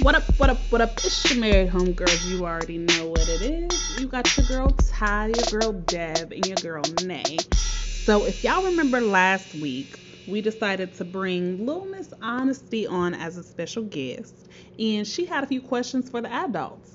What up, what up, what up? It's your married homegirls. You already know what it is. You got your girl Ty, your girl Deb, and your girl Nay. So if y'all remember last week, we decided to bring Little Miss Honesty on as a special guest, and she had a few questions for the adults.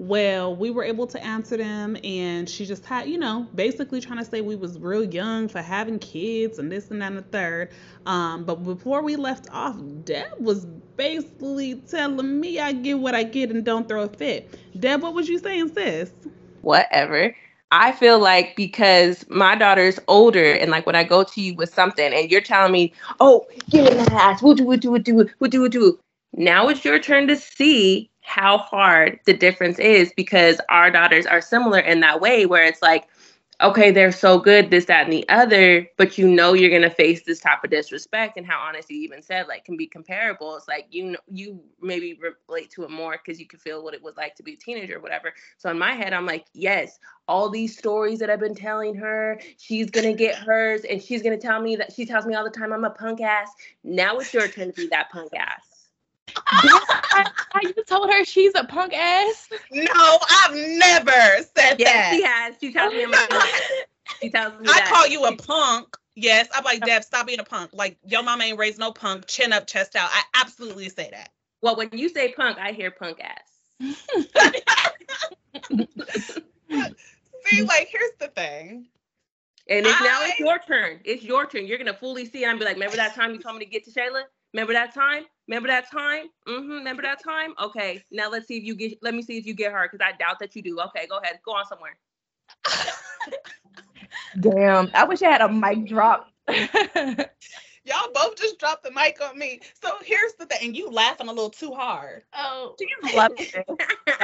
Well, we were able to answer them, and she just had, you know, basically trying to say we was real young for having kids and this and that and the third. Um, but before we left off, Deb was basically telling me I get what I get and don't throw a fit. Deb, what was you saying, sis? Whatever. I feel like because my daughter's older and like when I go to you with something and you're telling me, oh, give it that ass, we'll do, we'll do, we'll do, we'll do, we'll do. Now it's your turn to see how hard the difference is because our daughters are similar in that way where it's like okay they're so good this that and the other but you know you're going to face this type of disrespect and how honest you even said like can be comparable. It's like you know you maybe relate to it more because you can feel what it was like to be a teenager or whatever. So in my head i'm like yes all these stories that i've been telling her she's to get hers and she's to tell me that she tells me all the time i'm a punk ass. Now it's your turn to be that punk ass I, you told her she's a punk ass? No, I've never said yes, that. she has. She tells me I'm a punk. She tells me I that. call you a punk. Yes, I'm like, Deb, stop being a punk. Like, your mama ain't raised no punk, chin up, chest out. I absolutely say that. Well, when you say punk, I hear punk ass. See, like, here's the thing. And it's now it's your turn. It's your turn. You're gonna fully see it and be like, remember that time you told me to get Tashayla? Remember that time? Remember that time? Mm-hmm. Remember that time? Okay. Now let's see if you get let me see if you get her because I doubt that you do. Okay, go ahead. Go on somewhere. Damn. I wish I had a mic drop. Y'all both just dropped the mic on me. So here's the thing. And you laughing a little too hard. oh, she's loving it.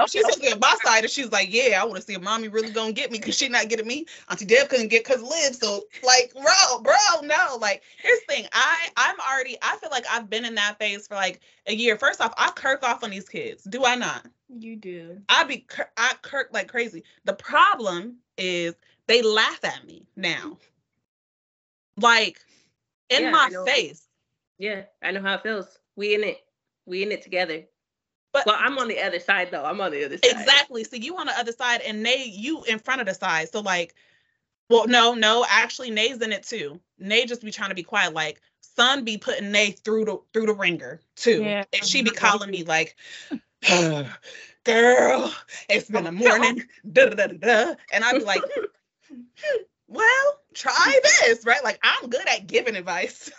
She's supposed to my side, and she's like, "Yeah, I want to see if mommy really gonna get me because she not getting me. Auntie Deb couldn't get cause Liv. So like, bro, bro, no. Like, here's the thing. I I'm already. I feel like I've been in that phase for like a year. First off, I kirk off on these kids. Do I not? You do. I be cir- I kirk like crazy. The problem is they laugh at me now, like in Yeah, my face. Yeah, I know how it feels. We in it. We in it together. But Well, I'm on the other side though. I'm on the other side. Exactly. So you on the other side and Nay, you in front of the side. So like, well, no, no, actually Nay's in it too. Nay just be trying to be quiet. Like, son be putting Nay through the through the ringer too. Yeah. And she be uh-huh. calling me like, girl, it's been a morning. Da, da, da, da, da. And I'd be like, well, try this, right? Like I'm good at giving advice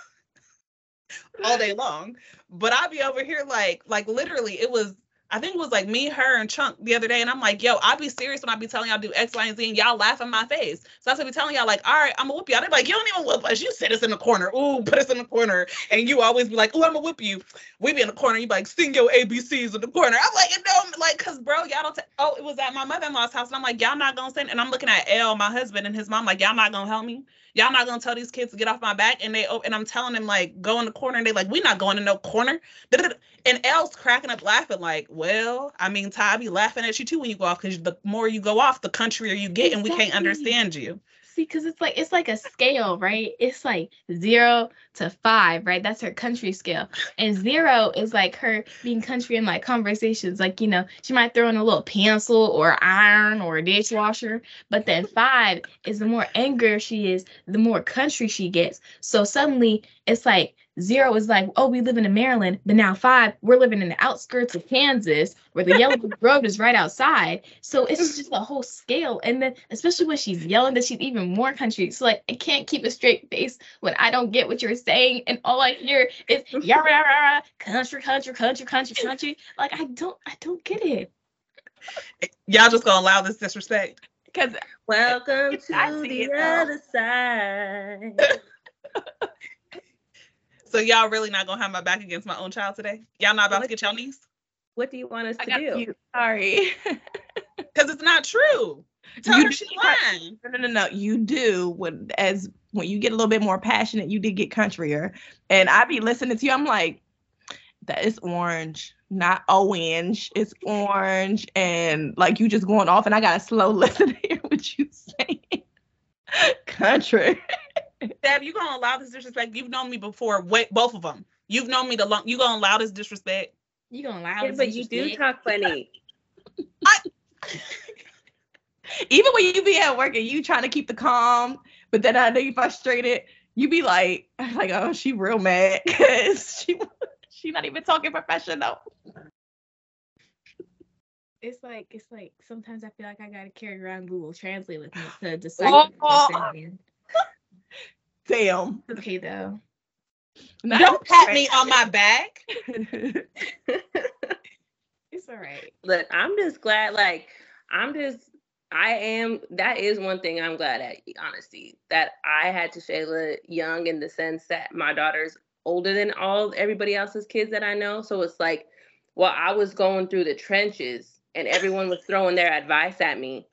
all day long. But I'd be over here like, like literally, it was I think it was like me, her, and Chunk the other day, and I'm like, yo, I'll be serious when I be telling y'all do X, Y, and Z, and y'all laugh in my face. So I said, be telling y'all like, all right, I'm gonna whoop y'all. They're like, you don't even whoop us. You sit us in the corner. Ooh, put us in the corner, and you always be like, ooh, I'm gonna whoop you. We be in the corner. You be like, sing your ABCs in the corner. I'm like, no, like, cause bro, y'all don't. T- oh, it was at my mother-in-law's house, and I'm like, y'all not gonna sing. And I'm looking at L, my husband, and his mom, like, y'all not gonna help me. Y'all not gonna tell these kids to get off my back, and they oh, and I'm telling them like, go in the corner, and they like, we not going to no corner. And L's cracking up laughing, like, well, I mean, Ty, I be laughing at you too when you go off, because the more you go off, the countrier you get, and we can't understand you. See, because it's like it's like a scale, right? It's like zero to five, right? That's her country scale. And zero is like her being country in like conversations. Like, you know, she might throw in a little pencil or iron or dishwasher. But then five is the more angrier she is, the more country she gets. So suddenly it's like zero is like, oh, we live in Maryland, but now five, we're living in the outskirts of Kansas where the yellow road is right outside. So it's just a whole scale. And then especially when she's yelling that she's even more country. So like I can't keep a straight face when I don't get what you're saying. And all I hear is yara yara country, country, country, country, country. Like I don't I don't get it. Y'all just gonna allow this disrespect? Because Welcome to the other side. So y'all really not gonna have my back against my own child today? Y'all not about to get y'all niece? what do you want us I to got do? you. Sorry. Because it's not true. Tell You her she's lying. No, no, no, no. You do when as when you get a little bit more passionate, you did get countryer. And I be listening to you, I'm like, that is orange, not orange. It's orange. And like you just going off, and I gotta slow listen to hear what you saying. Country. Deb, you gonna allow this disrespect? You've known me before. Wait, both of them. You've known me the long. You gonna allow this disrespect? You gonna allow? Yeah, but you do talk funny. Even when you be at work and you trying to keep the calm, but then I know you frustrated, you be like, like, oh, she real mad because she she not even talking professional. It's like it's like sometimes I feel like I gotta carry around Google Translate with me to decipher Oh. They're saying. Damn. Okay though. Not Don't pat me on my back. It's all right. Look, I'm just glad. Like, I'm just. I am. That is one thing I'm glad at. Honesty, that I had Tashayla young in the sense that my daughter's older than all everybody else's kids that I know. So it's like, well, I was going through the trenches and everyone was throwing their advice at me.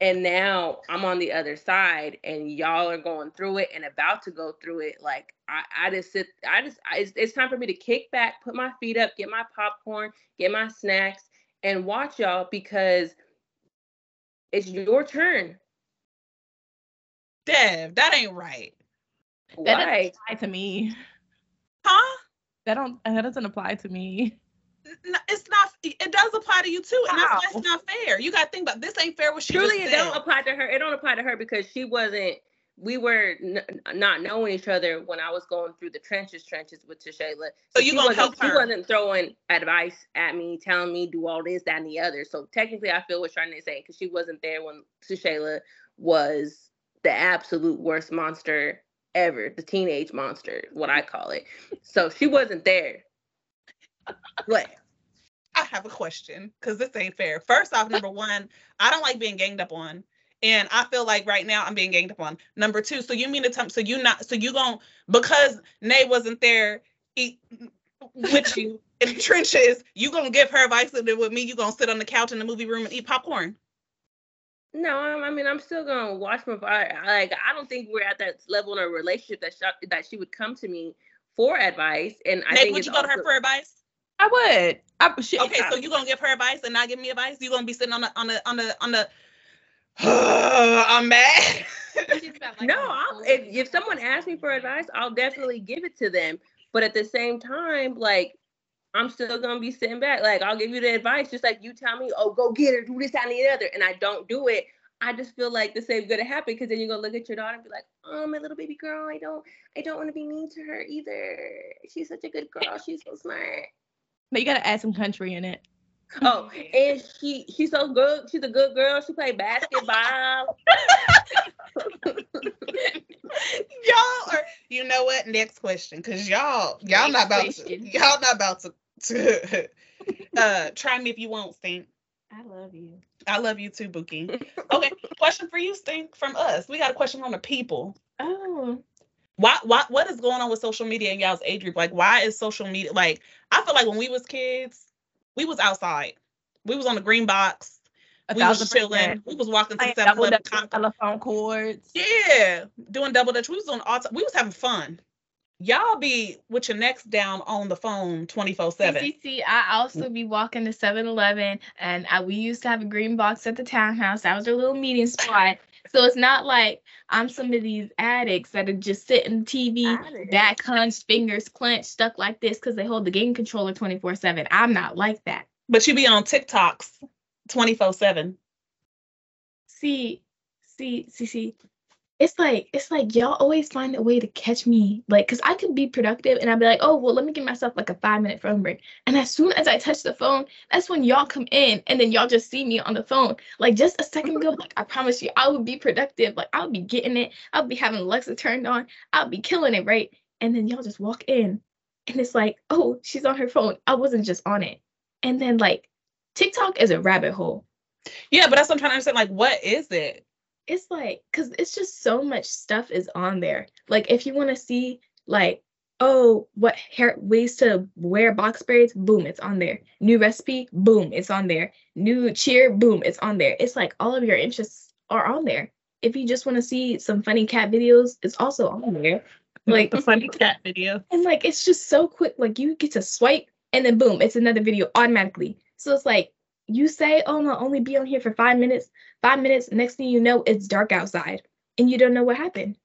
And now I'm on the other side and y'all are going through it and about to go through it. Like I, I just sit, I just, I, it's, it's time for me to kick back, put my feet up, get my popcorn, get my snacks and watch y'all because it's your turn. Dev, that ain't right. That doesn't apply to me. Huh? That don't that doesn't apply to me. It's not. It does apply to you too, and that's, that's not fair. You got to think about this. Ain't fair. What she Truly, it don't apply to her. It don't apply to her because she wasn't. We were n- not knowing each other when I was going through the trenches, trenches with Tashayla. So you gonna help She wasn't throwing advice at me, telling me do all this, that, and the other. So technically, I feel what Charnay saying because she wasn't there when Tashayla was the absolute worst monster ever, the teenage monster, what I call it. So she wasn't there. What? I have a question because this ain't fair. First off, number one, I don't like being ganged up on. And I feel like right now I'm being ganged up on. Number two, so you mean to tell so you not so you gon' because Nay wasn't there eat with you in the trenches, you gonna give her advice with me, you gonna sit on the couch in the movie room and eat popcorn. No, I'm- mean I'm still gonna watch my. I, I- like I don't think we're at that level in a relationship that she, that she would come to me for advice, and I Nay, think would you go to her for advice? I would. I, she, Okay, so you gonna give her advice and not give me advice? You gonna be sitting on the on the on the on the I'm mad. no, I'll, if if someone asks me for advice, I'll definitely give it to them. But at the same time, like I'm still gonna be sitting back. Like I'll give you the advice, just like you tell me, oh, go get her, do this, that, and the other, and I don't do it. I just feel like the same gonna happen because then you're gonna look at your daughter and be like, oh, my little baby girl, I don't, I don't want to be mean to her either. She's such a good girl. She's so smart. But you gotta add some country in it. Oh, and she she's so good. She's a good girl. She played basketball. y'all are you know what? Next question. Cause y'all y'all Next not about question. to y'all not about to, to uh try me if you won't stink. I love you. I love you too, Bookie. Okay, question for you, Stink, from us. We got a question from the people. Oh, Why, why, what is going on with social media in y'all's age group? Like, why is social media like? I feel like when we was kids, we was outside. We was on the green box. A we was chilling. percent. We was walking to 7 double Eleven. dutch telephone cords. Yeah, doing double dutch. We was on all. T- we was having fun. Y'all be with your necks down on the phone twenty four seven. CCC, I also be walking to 7-Eleven, and I, we used to have a green box at the townhouse. That was our little meeting spot. So it's not like I'm some of these addicts that are just sitting TV, back hunched, fingers clenched, stuck like this because they hold the game controller 24/7. I'm not like that. But you be on TikToks twenty four seven. See, see, see, see. It's like it's like y'all always find a way to catch me, like, cause I could be productive and I'd be like, oh well, let me give myself like a five minute phone break. And as soon as I touch the phone, that's when y'all come in, and then y'all just see me on the phone. Like just a second ago, like I promise you, I would be productive. Like I would be getting it. I'll be having Alexa turned on. I'll be killing it, right? And then y'all just walk in, and it's like, oh, she's on her phone. I wasn't just on it. And then like, TikTok is a rabbit hole. Yeah, but that's what I'm trying to understand. Like, what is it? It's like because it's just so much stuff is on there. Like if you want to see like oh what hair ways to wear box braids boom it's on there. New recipe boom it's on there. New cheer boom it's on there. It's like all of your interests are on there. If you just want to see some funny cat videos it's also on there. Like the funny cat video. and like it's just so quick like you get to swipe and then boom it's another video automatically. So it's like you say oh no only be on here for five minutes five minutes next thing you know it's dark outside and you don't know what happened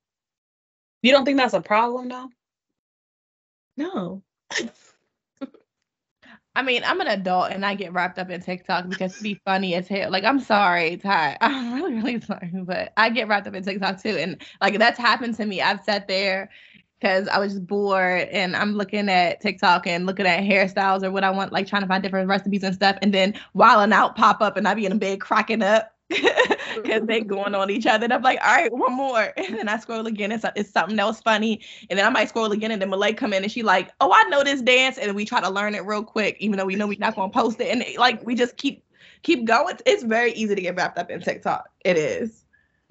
You don't think that's a problem though? no I mean, I'm an adult and I get wrapped up in TikTok because to be funny as hell. Like, I'm sorry, Ty. I'm really, really sorry, but I get wrapped up in TikTok too. And like, that's happened to me. I've sat there because I was just bored and I'm looking at TikTok and looking at hairstyles or what I want, like trying to find different recipes and stuff. And then Wild 'N Out pop up and I be in a bed cracking up because they going on each other. And I'm like, all right, one more. And then I scroll again. It's, it's something else funny. And then I might scroll again. And then Malay come in and she like, oh, I know this dance. And we try to learn it real quick, even though we know we're not going to post it. And like, we just keep keep going. It's very easy to get wrapped up in TikTok. It is.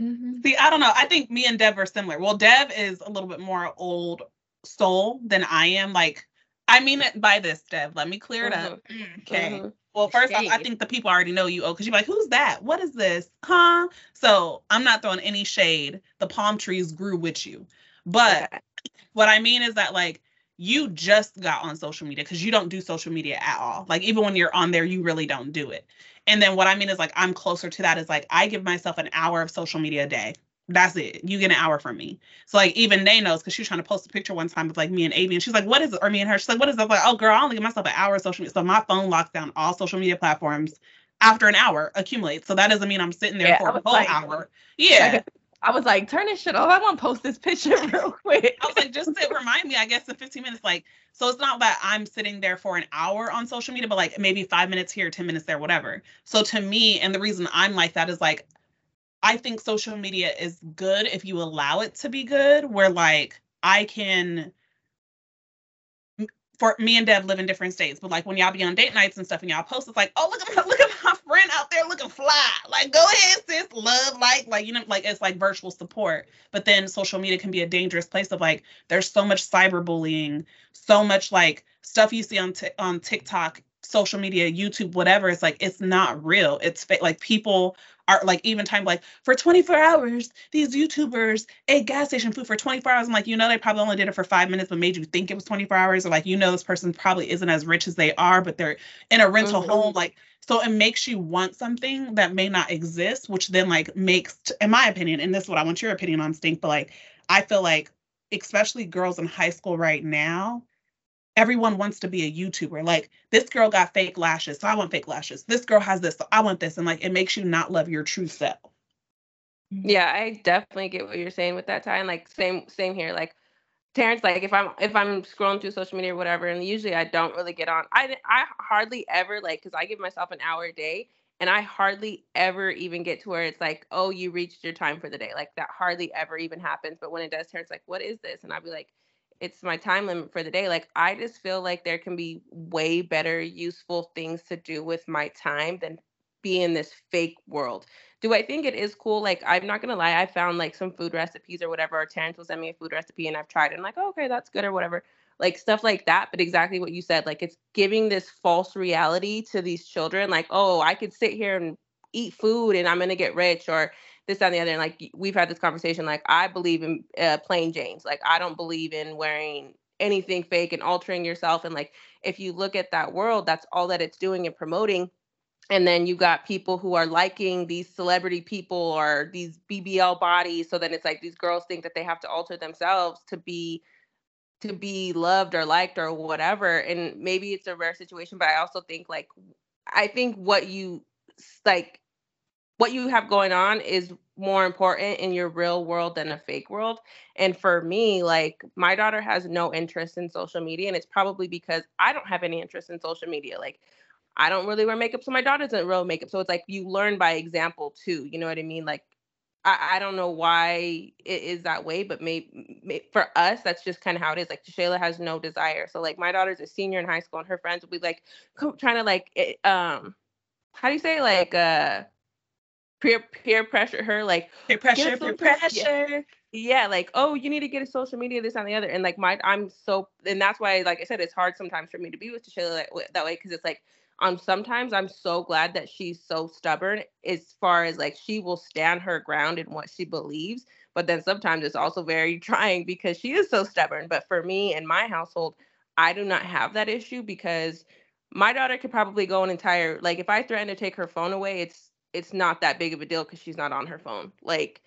Mm-hmm. See, I don't know. I think me and Dev are similar. Well, Dev is a little bit more old soul than I am. Like, I mean it by this, Dev. Let me clear it mm-hmm. up. Okay. Mm-hmm. Well, first off, I think the people already know you, oh, because you're like, who's that? What is this? Huh? So I'm not throwing any shade. The palm trees grew with you. But yeah. what I mean is that, like, you just got on social media because you don't do social media at all. Like, even when you're on there, you really don't do it. And then what I mean is, like, I'm closer to that is like, I give myself an hour of social media a day. That's it. You get an hour from me. So like even Nay knows because she was trying to post a picture one time with like me and Avi, and she's like, "What is it?" Or me and her. She's like, "What is it?" I'm like, "Oh girl, I only give myself an hour of social media." So my phone locks down all social media platforms after an hour accumulates. So that doesn't mean I'm sitting there yeah, for a whole like, hour. Yeah. I was like, turn this shit off. I want to post this picture real quick. I was like, just to remind me, I guess, in 15 minutes. Like, so it's not that I'm sitting there for an hour on social media, but like maybe five minutes here, 10 minutes there, whatever. So to me, and the reason I'm like that is like, I think social media is good if you allow it to be good, where like I can for me and Dev live in different states, but like when y'all be on date nights and stuff and y'all post, it's like, oh look at my look at my friend out there looking fly. Like go ahead, sis, love, like, like you know, like it's like virtual support. But then social media can be a dangerous place of like there's so much cyberbullying, so much like stuff you see on t- on TikTok, social media, YouTube, whatever. It's like it's not real. It's fake. Like people are like even time like for 24 hours these youtubers ate gas station food for 24 hours. I'm like you know they probably only did it for five minutes but made you think it was 24 hours. Or like you know this person probably isn't as rich as they are but they're in a rental mm-hmm. home. Like so it makes you want something that may not exist which then like makes in my opinion and this is what i want your opinion on stink but like i feel like especially girls in high school right now everyone wants to be a YouTuber. Like this girl got fake lashes, so I want fake lashes. This girl has this, so I want this. And like it makes you not love your true self. Mm-hmm. Yeah, I definitely get what you're saying with that time. Like same same here. Like Terrence, like if I'm if I'm scrolling through social media or whatever, and usually I don't really get on. I I hardly ever like because I give myself an hour a day, and I hardly ever even get to where it's like, oh, you reached your time for the day. Like that hardly ever even happens. But when it does, Terrence like, what is this? And I'd be like, it's my time limit for the day. Like I just feel like there can be way better useful things to do with my time than be in this fake world. Do I think it is cool? Like I'm not gonna lie, I found like some food recipes or whatever, or Terrence will send me a food recipe and I've tried it and like, oh, okay, that's good or whatever. Like stuff like that. But exactly what you said, like it's giving this false reality to these children, like, oh, I could sit here and eat food and I'm gonna get rich, or this, and the other. And like we've had this conversation, like I believe in uh, plain Janes. Like I don't believe in wearing anything fake and altering yourself. And like if you look at that world, that's all that it's doing and promoting. And then you got people who are liking these celebrity people or these BBL bodies. So then it's like these girls think that they have to alter themselves to be to be loved or liked or whatever. And maybe it's a rare situation, but I also think like I think what you like what you have going on is more important in your real world than a fake world. And for me, like my daughter has no interest in social media, and it's probably because I don't have any interest in social media. Like I don't really wear makeup, so my daughter doesn't wear makeup. So it's like you learn by example too. You know what I mean? Like I, I don't know why it is that way, but maybe, may, for us, that's just kind of how it is. Like Shayla has no desire. So like my daughter's a senior in high school, and her friends will be like trying to like it, um, how do you say like uh peer peer pressure her like peer pressure peer pressure yeah. yeah like oh you need to get a social media this and the other and like my i'm so and that's why like i said it's hard sometimes for me to be with Tasha that, that way because it's like um sometimes i'm so glad that she's so stubborn as far as like she will stand her ground in what she believes but then sometimes it's also very trying because she is so stubborn but for me in my household i do not have that issue because my daughter could probably go an entire like if i threaten to take her phone away it's it's not that big of a deal because she's not on her phone. Like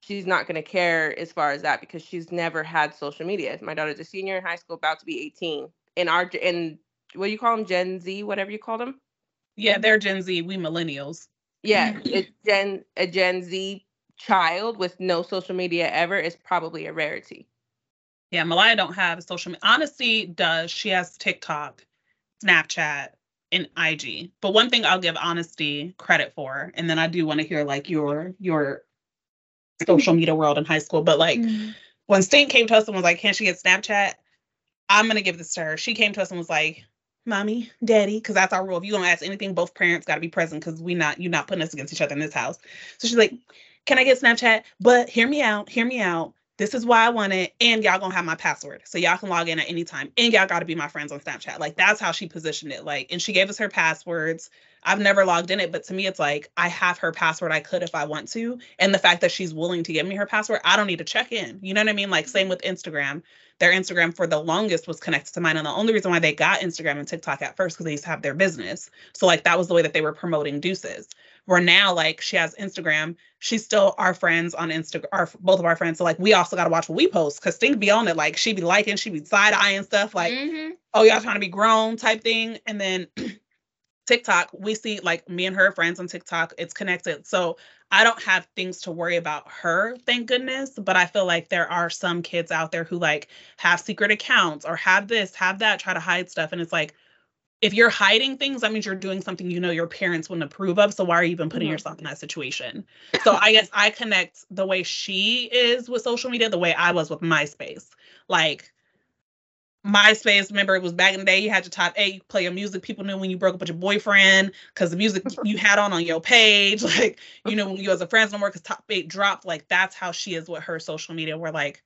she's not going to care as far as that because she's never had social media. My daughter's a senior in high school, about to be 18. In our in what do you call them? Gen Z, whatever you call them. Yeah, they're Gen Z. We millennials. Yeah, it's Gen a Gen Z child with no social media ever is probably a rarity. Yeah, Malaya don't have social media. Honesty does. She has TikTok, Snapchat, and IG. But one thing I'll give Honesty credit for, and then I do want to hear like your your social media world in high school. But like Mhm. when Stink came to us and was like, "Can she get Snapchat?" I'm gonna give this to her. She came to us and was like, "Mommy, Daddy," because that's our rule. If you don't ask anything, both parents got to be present because we not you're not putting us against each other in this house. So she's like, "Can I get Snapchat?" But hear me out. Hear me out. This is why I want it, and y'all gonna have my password, so y'all can log in at any time, and y'all got to be my friends on Snapchat. Like that's how she positioned it. Like, and she gave us her passwords. I've never logged in it, but to me, it's like I have her password. I could if I want to, and the fact that she's willing to give me her password, I don't need to check in. You know what I mean? Like same with Instagram. Their Instagram for the longest was connected to mine, and the only reason why they got Instagram and TikTok at first because they used to have their business. So like that was the way that they were promoting Deuces. Where now like she has Instagram, she's still our friends on Instagram, our both of our friends. So like we also got to watch what we post because Stink be on it. Like she'd be liking, she'd be side eyeing stuff. Like Mhm. oh y'all trying to be grown type thing and then tiktok we see like me and her friends on tiktok it's connected so i don't have things to worry about her thank goodness but i feel like there are some kids out there who like have secret accounts or have this have that try to hide stuff and it's like if you're hiding things that means you're doing something you know your parents wouldn't approve of so why are you even putting Mhm. yourself in that situation so i guess i connect the way she is with social media the way i was with myspace like MySpace, remember it was back in the day, you had your top eight, you play your music. People knew when you broke up with your boyfriend because the music you had on on your page. Like, you know, when you as a friends no more because top eight dropped. Like, that's how she is with her social media, where like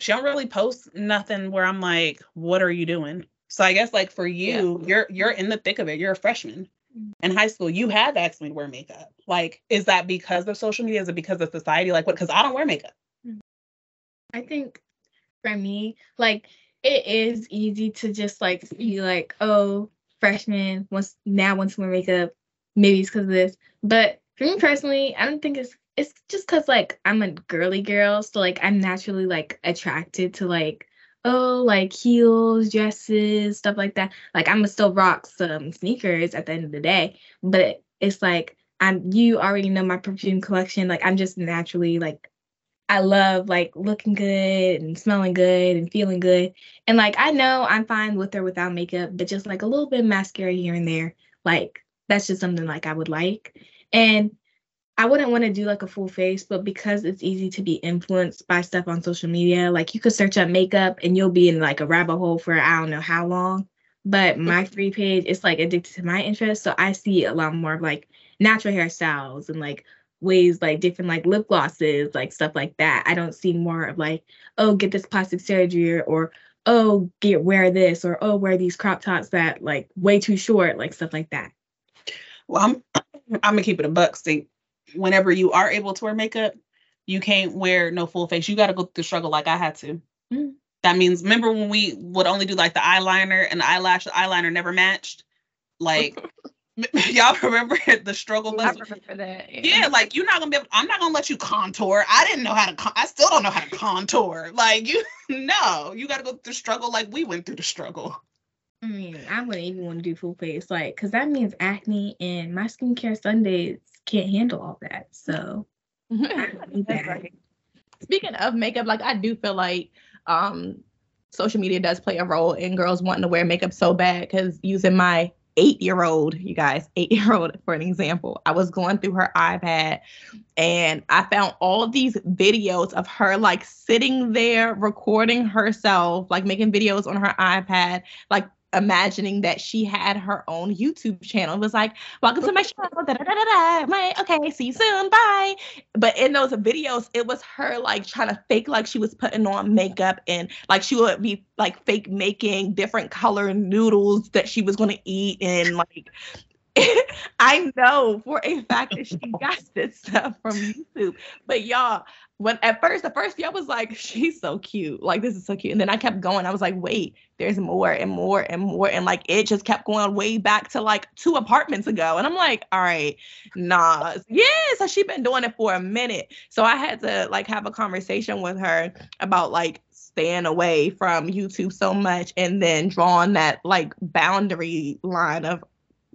she don't really post nothing where I'm like, what are you doing? So I guess like for you, you're you're in the thick of it. You're a freshman mm-hmm. in high school. You have asked me to wear makeup. Like, is that because of social media? Is it because of society? Like what? Because I don't wear makeup. Mm-hmm. I think for me, like it is easy to just like be like, oh, freshman wants now wants to wear makeup. Maybe it's because of this. But for me personally, I don't think it's it's just because like I'm a girly girl, so like I'm naturally like attracted to like oh like heels, dresses, stuff like that. Like I'm gonna still rock some sneakers at the end of the day, but it's like I'm you already know my perfume collection. Like I'm just naturally like I love like looking good and smelling good and feeling good. And like I know I'm fine with or without makeup, but just like a little bit of mascara here and there, like that's just something like I would like. And I wouldn't want to do like a full face, but because it's easy to be influenced by stuff on social media, like you could search up makeup and you'll be in like a rabbit hole for I don't know how long. But my free page, it's like addicted to my interest. So I see a lot more of like natural hairstyles and like ways like different like lip glosses, like stuff like that. I don't see more of like, oh, get this plastic surgery or oh, get wear this or oh, wear these crop tops that like way too short, like stuff like that. Well, I'm I'm gonna keep it a buck. See, whenever you are able to wear makeup, you can't wear no full face. You got to go through the struggle like I had to. Mm. That means remember when we would only do like the eyeliner and the eyelash, the eyeliner never matched. Like y'all remember the struggle? I remember that. Yeah, like you're not gonna be able. I'm not gonna let you contour. I didn't know how to. Con- I still don't know how to contour. Like you, no, you got to go through the struggle like we went through the struggle. I mean, I wouldn't even want to do full face, like, because that means acne and my skincare Sundays can't handle all that. So I don't need That's that. right. Speaking of makeup, like I do feel like um social media does play a role in girls wanting to wear makeup so bad because using my eight year old, you guys, eight year old for an example, I was going through her iPad and I found all of these videos of her like sitting there recording herself, like making videos on her iPad, like imagining that she had her own YouTube channel. It was like, welcome to my channel. Da, da, da, da, da. My, okay, see you soon. Bye but in those videos it was her like trying to fake like she was putting on makeup and like she would be like fake making different color noodles that she was going to eat and like I know for a fact that she got this stuff from YouTube. But y'all, when at first, the first I was like, she's so cute. Like, this is so cute. And then I kept going. I was like, wait, there's more and more and more. And like, it just kept going way back to like two apartments ago. And I'm like, all right, nah. Yeah. So she's been doing it for a minute. So I had to like have a conversation with her about like staying away from YouTube so much and then drawing that like boundary line of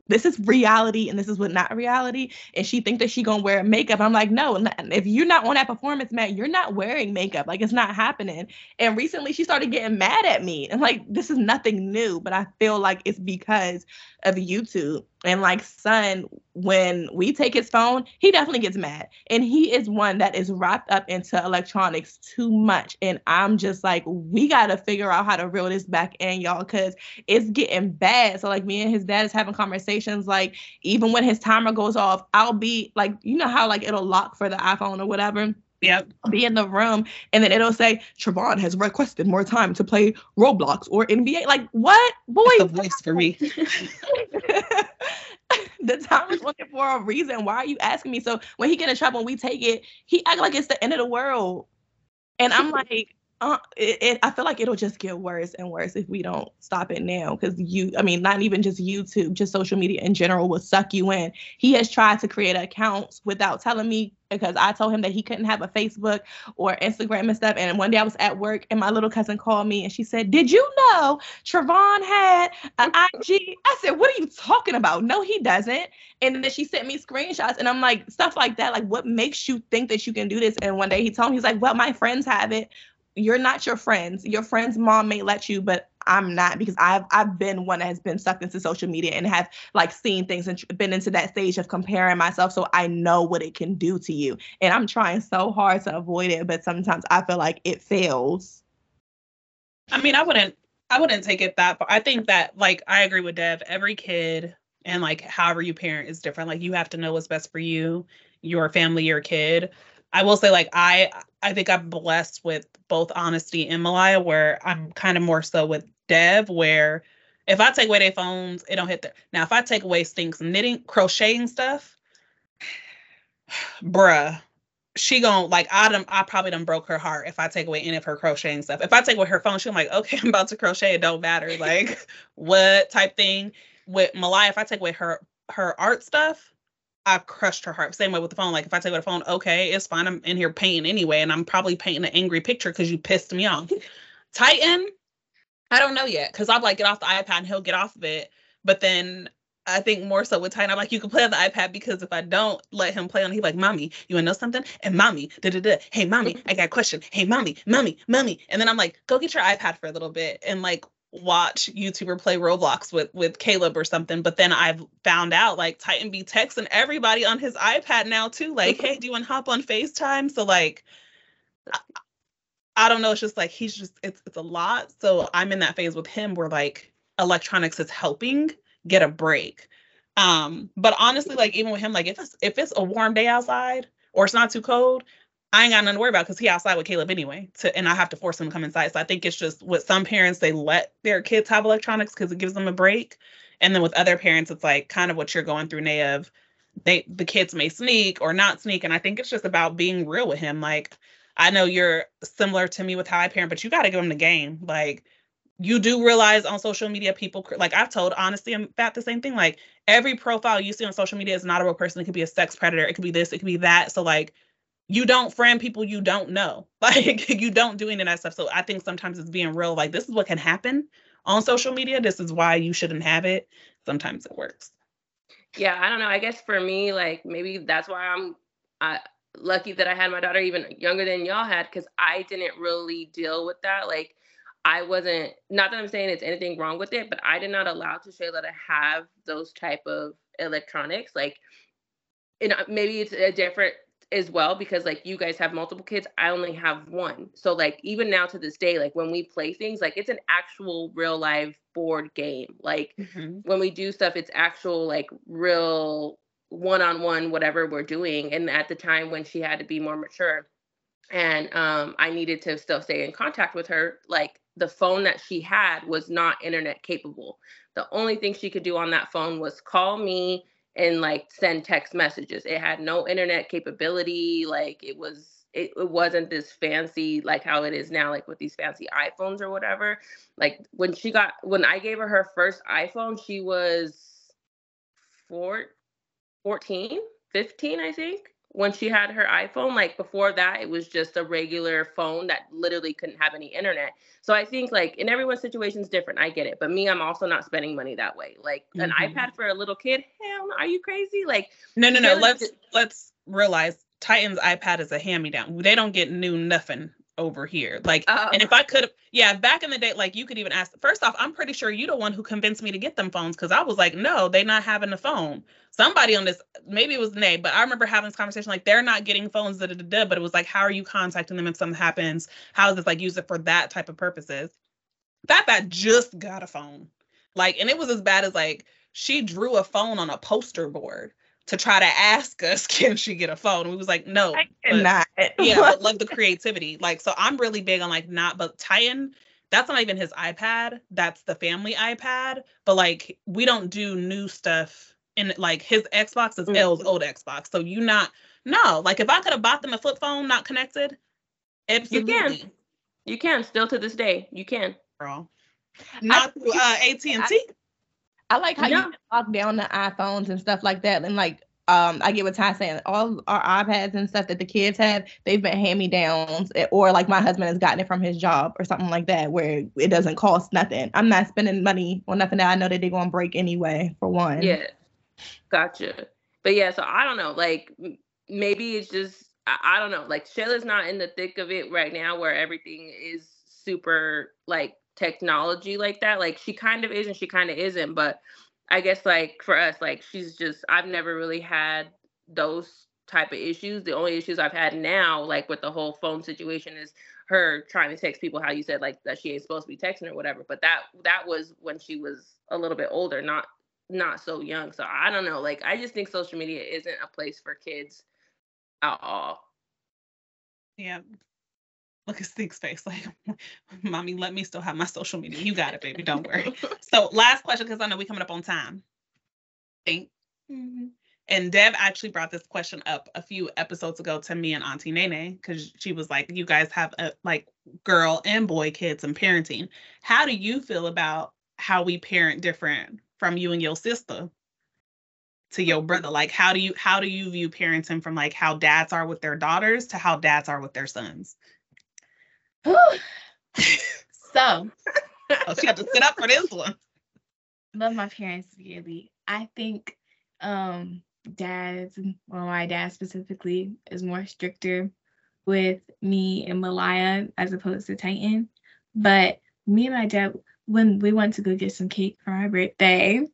this is reality and this is what not reality. And she think that she gonna wear makeup. I'm like no if you're not on that performance mat you're not wearing makeup. Like it's not happening. And recently she started getting mad at me. And like this is nothing new. But i feel like it's because of youtube and like son when we take his phone he definitely gets mad and he is one that is wrapped up into electronics too much and i'm just like we gotta figure out how to reel this back in y'all because it's getting bad so like me and his dad is having conversations like even when his timer goes off i'll be like you know how like it'll lock for the iphone or whatever Yep. be in the room and then it'll say Trevon has requested more time to play Roblox or NBA. Like what? Boy, That's the voice for me. the time is looking for a reason. Why are you asking me? So when he get in trouble and we take it, he act like it's the end of the world. And I'm like, uh, it, it, I feel like it'll just get worse and worse if we don't stop it now. Because you, I mean, not even just YouTube, just social media in general will suck you in. He has tried to create accounts without telling me because I told him that he couldn't have a Facebook or Instagram and stuff. And one day I was at work and my little cousin called me and she said, Did you know Trevon had an IG? I said, What are you talking about? No, he doesn't. And then she sent me screenshots and I'm like, stuff like that. Like, what makes you think that you can do this? And one day he told me, he's like, Well, my friends have it you're not your friends. Your friend's mom may let you, but I'm not because I've I've been one that has been sucked into social media and have like seen things and been into that stage of comparing myself. So I know what it can do to you, and I'm trying so hard to avoid it, but sometimes I feel like it fails. I mean, I wouldn't I wouldn't take it that far. I think that like I agree with Dev. Every kid and like however you parent is different. Like you have to know what's best for you, your family, your kid. I will say like I I think I'm blessed with both honesty and Malaya, where I'm kind of more so with Dev, where if I take away their phones, it don't hit there. Now, if I take away Stink's knitting, crocheting stuff, bruh, she gon' like I done, I probably done broke her heart if I take away any of her crocheting stuff. If I take away her phone, she'll like, okay, I'm about to crochet. It don't matter, like what type thing. With Malaya, if I take away her her art stuff, I crushed her heart. Same way with the phone. Like if I take the phone, okay, it's fine. I'm in here painting anyway, and I'm probably painting an angry picture because you pissed me off. Titan, I don't know yet because I'm like get off the iPad and he'll get off of it. But then I think more so with Titan, I'm like you can play on the iPad because if I don't let him play on, he's like, "Mommy, you wanna know something?" And mommy, da da da. Hey, mommy, I got a question. Hey, mommy, mommy, mommy. And then I'm like, go get your iPad for a little bit and like watch YouTuber play Roblox with with Caleb or something. But then I've found out like Titan be texting everybody on his iPad now too. Like, hey, do you want to hop on FaceTime? So like, I, I don't know. It's just like he's just it's it's a lot. So I'm in that phase with him where like electronics is helping get a break. Um, but honestly, like even with him, like if it's if it's a warm day outside or it's not too cold, I ain't got nothing to worry about because he outside with Caleb anyway. To and I have to force him to come inside. So I think it's just with some parents they let their kids have electronics because it gives them a break, and then with other parents it's like kind of what you're going through, Nayev. They the kids may sneak or not sneak, and I think it's just about being real with him. Like I know you're similar to me with how I parent, but you got to give him the game. Like you do realize on social media people like I've told honestly um, about the same thing. Like every profile you see on social media is not a real person. It could be a sex predator. It could be this. It could be that. So like you don't friend people you don't know. Like you don't do any of that stuff. So I think sometimes it's being real. Like this is what can happen on social media. This is why you shouldn't have it. Sometimes it works. Yeah, I don't know. I guess for me, like maybe that's why I'm uh, lucky that I had my daughter even younger than y'all had, because I didn't really deal with that. Like I wasn't. Not that I'm saying it's anything wrong with it, but I did not allow Shayla to have those type of electronics. Like, and maybe it's a different as well because like you guys have multiple kids i only have one. So like even now to this day like when we play things like it's an actual real life board game. Like mm-hmm. when we do stuff it's actual like real one-on-one whatever we're doing. And at the time when she had to be more mature and um i needed to still stay in contact with her like the phone that she had was not internet capable. The only thing she could do on that phone was call me and like send text messages. It had no internet capability. Like it was it, it wasn't this fancy like how it is now, like with these fancy iPhones or whatever. Like when she got when I gave her her first iPhone, she was four, 14, 15, I think. When she had her iPhone. Like before that, it was just a regular phone that literally couldn't have any internet. So I think like in everyone's situation is different. I get it. But me, I'm also not spending money that way. Like an Mhm. iPad for a little kid, hell are you crazy? Like No, no, no. Let's just- let's realize Titan's iPad is a hand me down. They don't get new nothing over here. Like, uh, and if I could, yeah, back in the day, like you could even ask. First off, I'm pretty sure you the one who convinced me to get them phones because I was like, no, they not having the phone. Somebody on this, maybe it was Nay, but I remember having this conversation like they're not getting phones. Da, da, da, da, but it was like, how are you contacting them if something happens? How is this like use it for that type of purposes? That that just got a phone, like, and it was as bad as like she drew a phone on a poster board to try to ask us, can she get a phone? We was like, no. I but- cannot. yeah, but love the creativity. Like, so I'm really big on like not, but Titan, that's not even his iPad. That's the family iPad. But like, we don't do new stuff in like his Xbox is Mm. L's old Xbox. So you not no. Like, if I could have bought them a flip phone not connected, absolutely. you can You can still to this day. You can. Girl. Not through uh, AT and T. I like how Yeah. you lock down the iPhones and stuff like that. And like, um, I get what Ty's saying. All our iPads and stuff that the kids have, they've been hand me downs, or like my husband has gotten it from his job or something like that, where it doesn't cost nothing. I'm not spending money on nothing that I know that they're gonna break anyway. For one, Yeah. Gotcha. But yeah, so I don't know. Like maybe it's just I, I don't know. Like Shayla's not in the thick of it right now where everything is super like technology like that. Like she kind of is and she kind of isn't. But I guess like for us, like she's just I've never really had those type of issues. The only issues I've had now, like with the whole phone situation, is her trying to text people how you said like that she ain't supposed to be texting or whatever. But that that was when she was a little bit older, not not so young. So I don't know. Like I just think social media isn't a place for kids at all. Yeah. Look at Steve's face. Like, mommy, let me still have my social media. You got it, baby. Don't worry. so last question, because I know we coming up on time. Think. Mm-hmm. And Dev actually brought this question up a few episodes ago to me and Auntie Nene because she was like, "You guys have a, like girl and boy kids and parenting. How do you feel about how we parent different from you and your sister to your mm-hmm. brother? Like, how do you how do you view parenting from like how dads are with their daughters to how dads are with their sons? so Oh, she had to sit up for this one. love my parents dearly. I think um dads, well my dad specifically is more stricter with me and Malaya as opposed to Titan. But me and my dad, when we went to go get some cake for my birthday,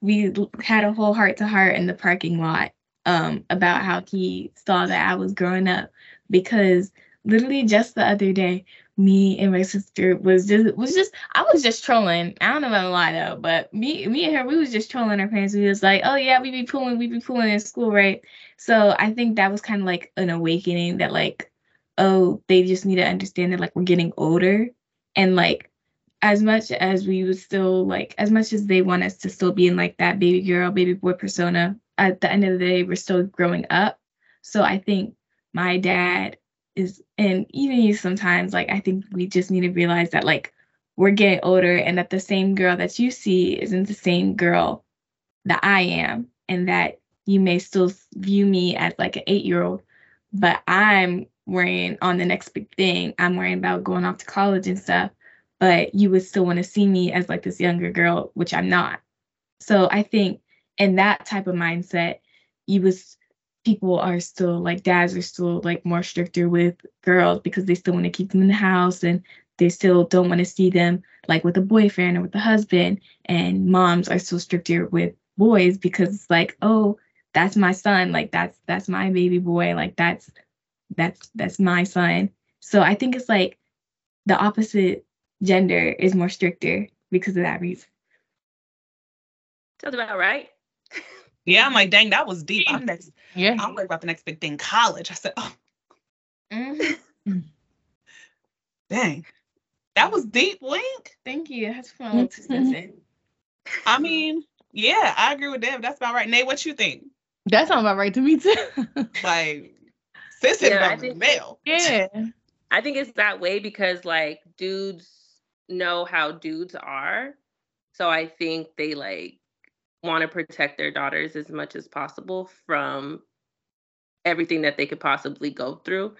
we had a whole heart to heart in the parking lot um about how he saw that I was growing up because literally just the other day me and my sister was just was just I was just trolling. I don't know lie though, but me me and her we was just trolling our parents. We was like, oh yeah, we be pulling, we be pulling in school, right? So I think that was kind of like an awakening that like, oh, they just need to understand that like we're getting older and like as much as we would still like as much as they want us to still be in like that baby girl, baby boy persona, at the end of the day, we're still growing up. So I think my dad is and even you sometimes like I think we just need to realize that like we're getting older and that the same girl that you see isn't the same girl that I am and that you may still view me as like an 8-year-old but I'm worrying on the next big thing. I'm worrying about going off to college and stuff but you would still want to see me as like this younger girl which I'm not. So I think in that type of mindset you was people are still like dads are still like more stricter with girls because they still want to keep them in the house and they still don't want to see them like with a boyfriend or with a husband. And moms are still stricter with boys because it's like oh that's my son like that's that's my baby boy like that's that's that's my son. So i think it's like the opposite gender is more stricter because of that reason. Sounds about right. Yeah, I'm like, dang, that was deep. I'm next. Yeah. I'm worried about the next big thing, college. I said, oh, Mhm. dang, that was deep, Link. thank you that's fun. little two cents in. I mean, yeah, I agree with Dev. That's about right. Nate, what you think? That sounds about right to me too. Like, sis hit Yeah, about the think- mail. yeah. I think it's that way because like dudes know how dudes are. So I think they like want to protect their daughters as much as possible from everything that they could possibly go through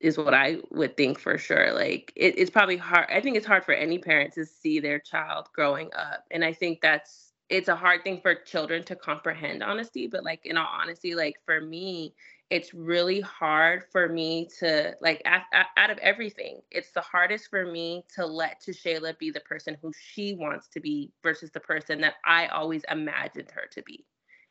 is what I would think for sure. Like it, it's probably hard. I think it's hard for any parent to see their child growing up, and I think that's it's a hard thing for children to comprehend honesty. But like in all honesty, like for me, it's really hard for me to like out of everything. It's the hardest for me to let Shayla be the person who she wants to be versus the person that I always imagined her to be.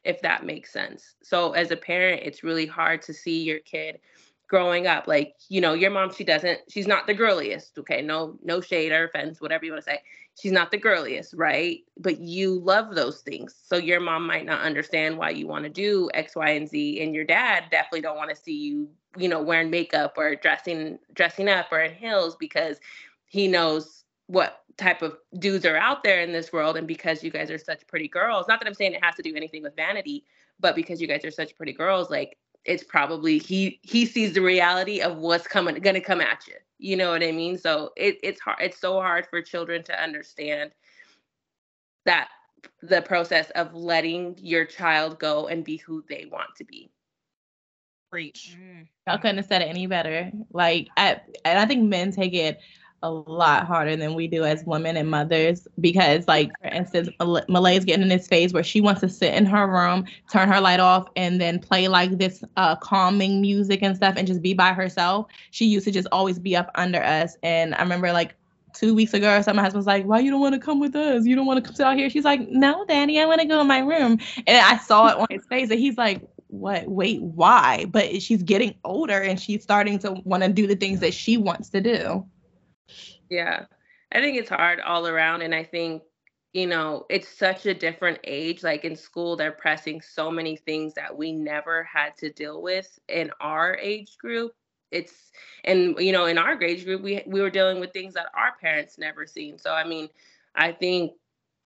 If that makes sense. So as a parent, it's really hard to see your kid growing up like you know your mom she doesn't she's not the girliest okay no no shade or offense whatever you want to say she's not the girliest right? But you love those things. So your mom might not understand why you want to do x y and z and your dad definitely don't want to see you you know wearing makeup or dressing dressing up or in heels because he knows what type of dudes are out there in this world and because you guys are such pretty girls. Not that i'm saying it has to do anything with vanity but because you guys are such pretty girls like it's probably he he sees the reality of what's coming gonna come at you. You know what I mean? So it, it's hard. It's so hard for children to understand that the process of letting your child go and be who they want to be. Preach. Mm. I couldn't have said it any better. Like, I, and I think men take it a lot harder than we do as women and mothers because like for instance malay is getting in this phase where she wants to sit in her room turn her light off and then play like this uh, calming music and stuff and just be by herself. She used to just always be up under us. And i remember like two weeks ago or something my husband's like why you don't want to come with us? You don't want to come sit out here? She's like no daddy i want to go in my room. And i saw it on his face and he's like what? Wait why? But she's getting older and she's starting to want to do the things that she wants to do yeah. I think it's hard all around. And I think, you know, it's such a different age. Like in school, they're pressing so many things that we never had to deal with in our age group. It's and you know, in our age group, we we were dealing with things that our parents never seen. So I mean, I think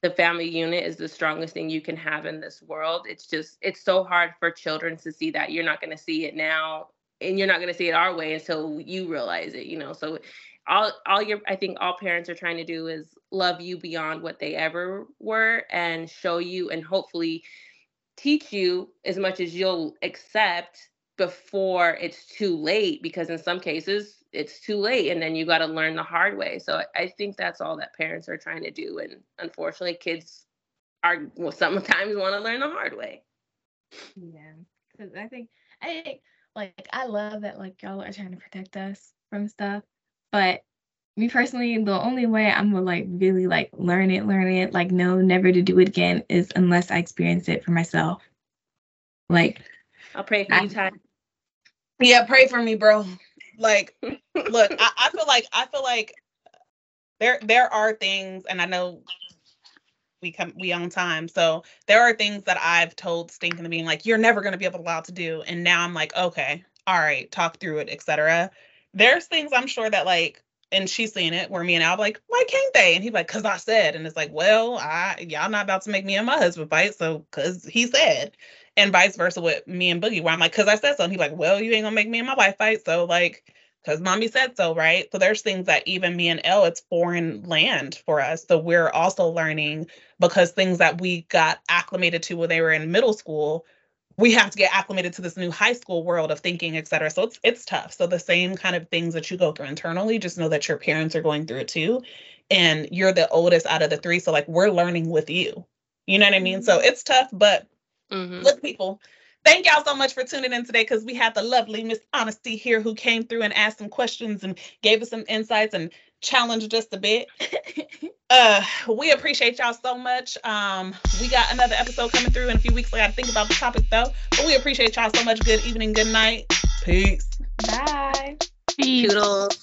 the family unit is the strongest thing you can have in this world. It's just it's so hard for children to see that. You're not going to see it now and you're not going to see it our way until you realize it, you know. So all all your I think all parents are trying to do is love you beyond what they ever were and show you and hopefully teach you as much as you'll accept before it's too late because in some cases it's too late and then you got to learn the hard way. So i think that's all that parents are trying to do and unfortunately kids are well sometimes want to learn the hard way. Yeah because i think i think like i love that like y'all are trying to protect us from stuff but me personally, the only way I'm gonna like really like learn it, learn it, like no, never to do it again is unless I experience it for myself. Like I'll pray for I, you, Ty. Yeah, pray for me, bro. Like, look, I, I feel like I feel like there there are things, and I know we come we on time. So there are things that I've told Stinking the being like, you're never gonna be able to allow to do. And now I'm like, okay, all right, talk through it, etc there's things I'm sure that like, and she's seen it where me and Al like, why can't they? And he's like, cause I said, and it's like, well, I y'all not about to make me and my husband fight, so cause he said, and vice versa with me and Boogie, where I'm like, cause I said so, and he's like, well, you ain't gonna make me and my wife fight, so like, cause mommy said so, right? So there's things that even me and Elle, it's foreign land for us, so we're also learning because things that we got acclimated to when they were in middle school we have to get acclimated to this new high school world of thinking, et cetera. So it's it's tough. So the same kind of things that you go through internally, just know that your parents are going through it too. And you're the oldest out of the three. So like we're learning with you. You know what I mean? So mm-hmm. it's tough, but mm-hmm. look, people, thank y'all so much for tuning in today because we had the lovely Miss Honesty here who came through and asked some questions and gave us some insights and challenged us a bit. uh, we appreciate y'all so much. Um, we got another episode coming through in a few weeks. I got to think about the topic though. But we appreciate y'all so much. Good evening, good night. Peace. Bye. Peace. Toodles.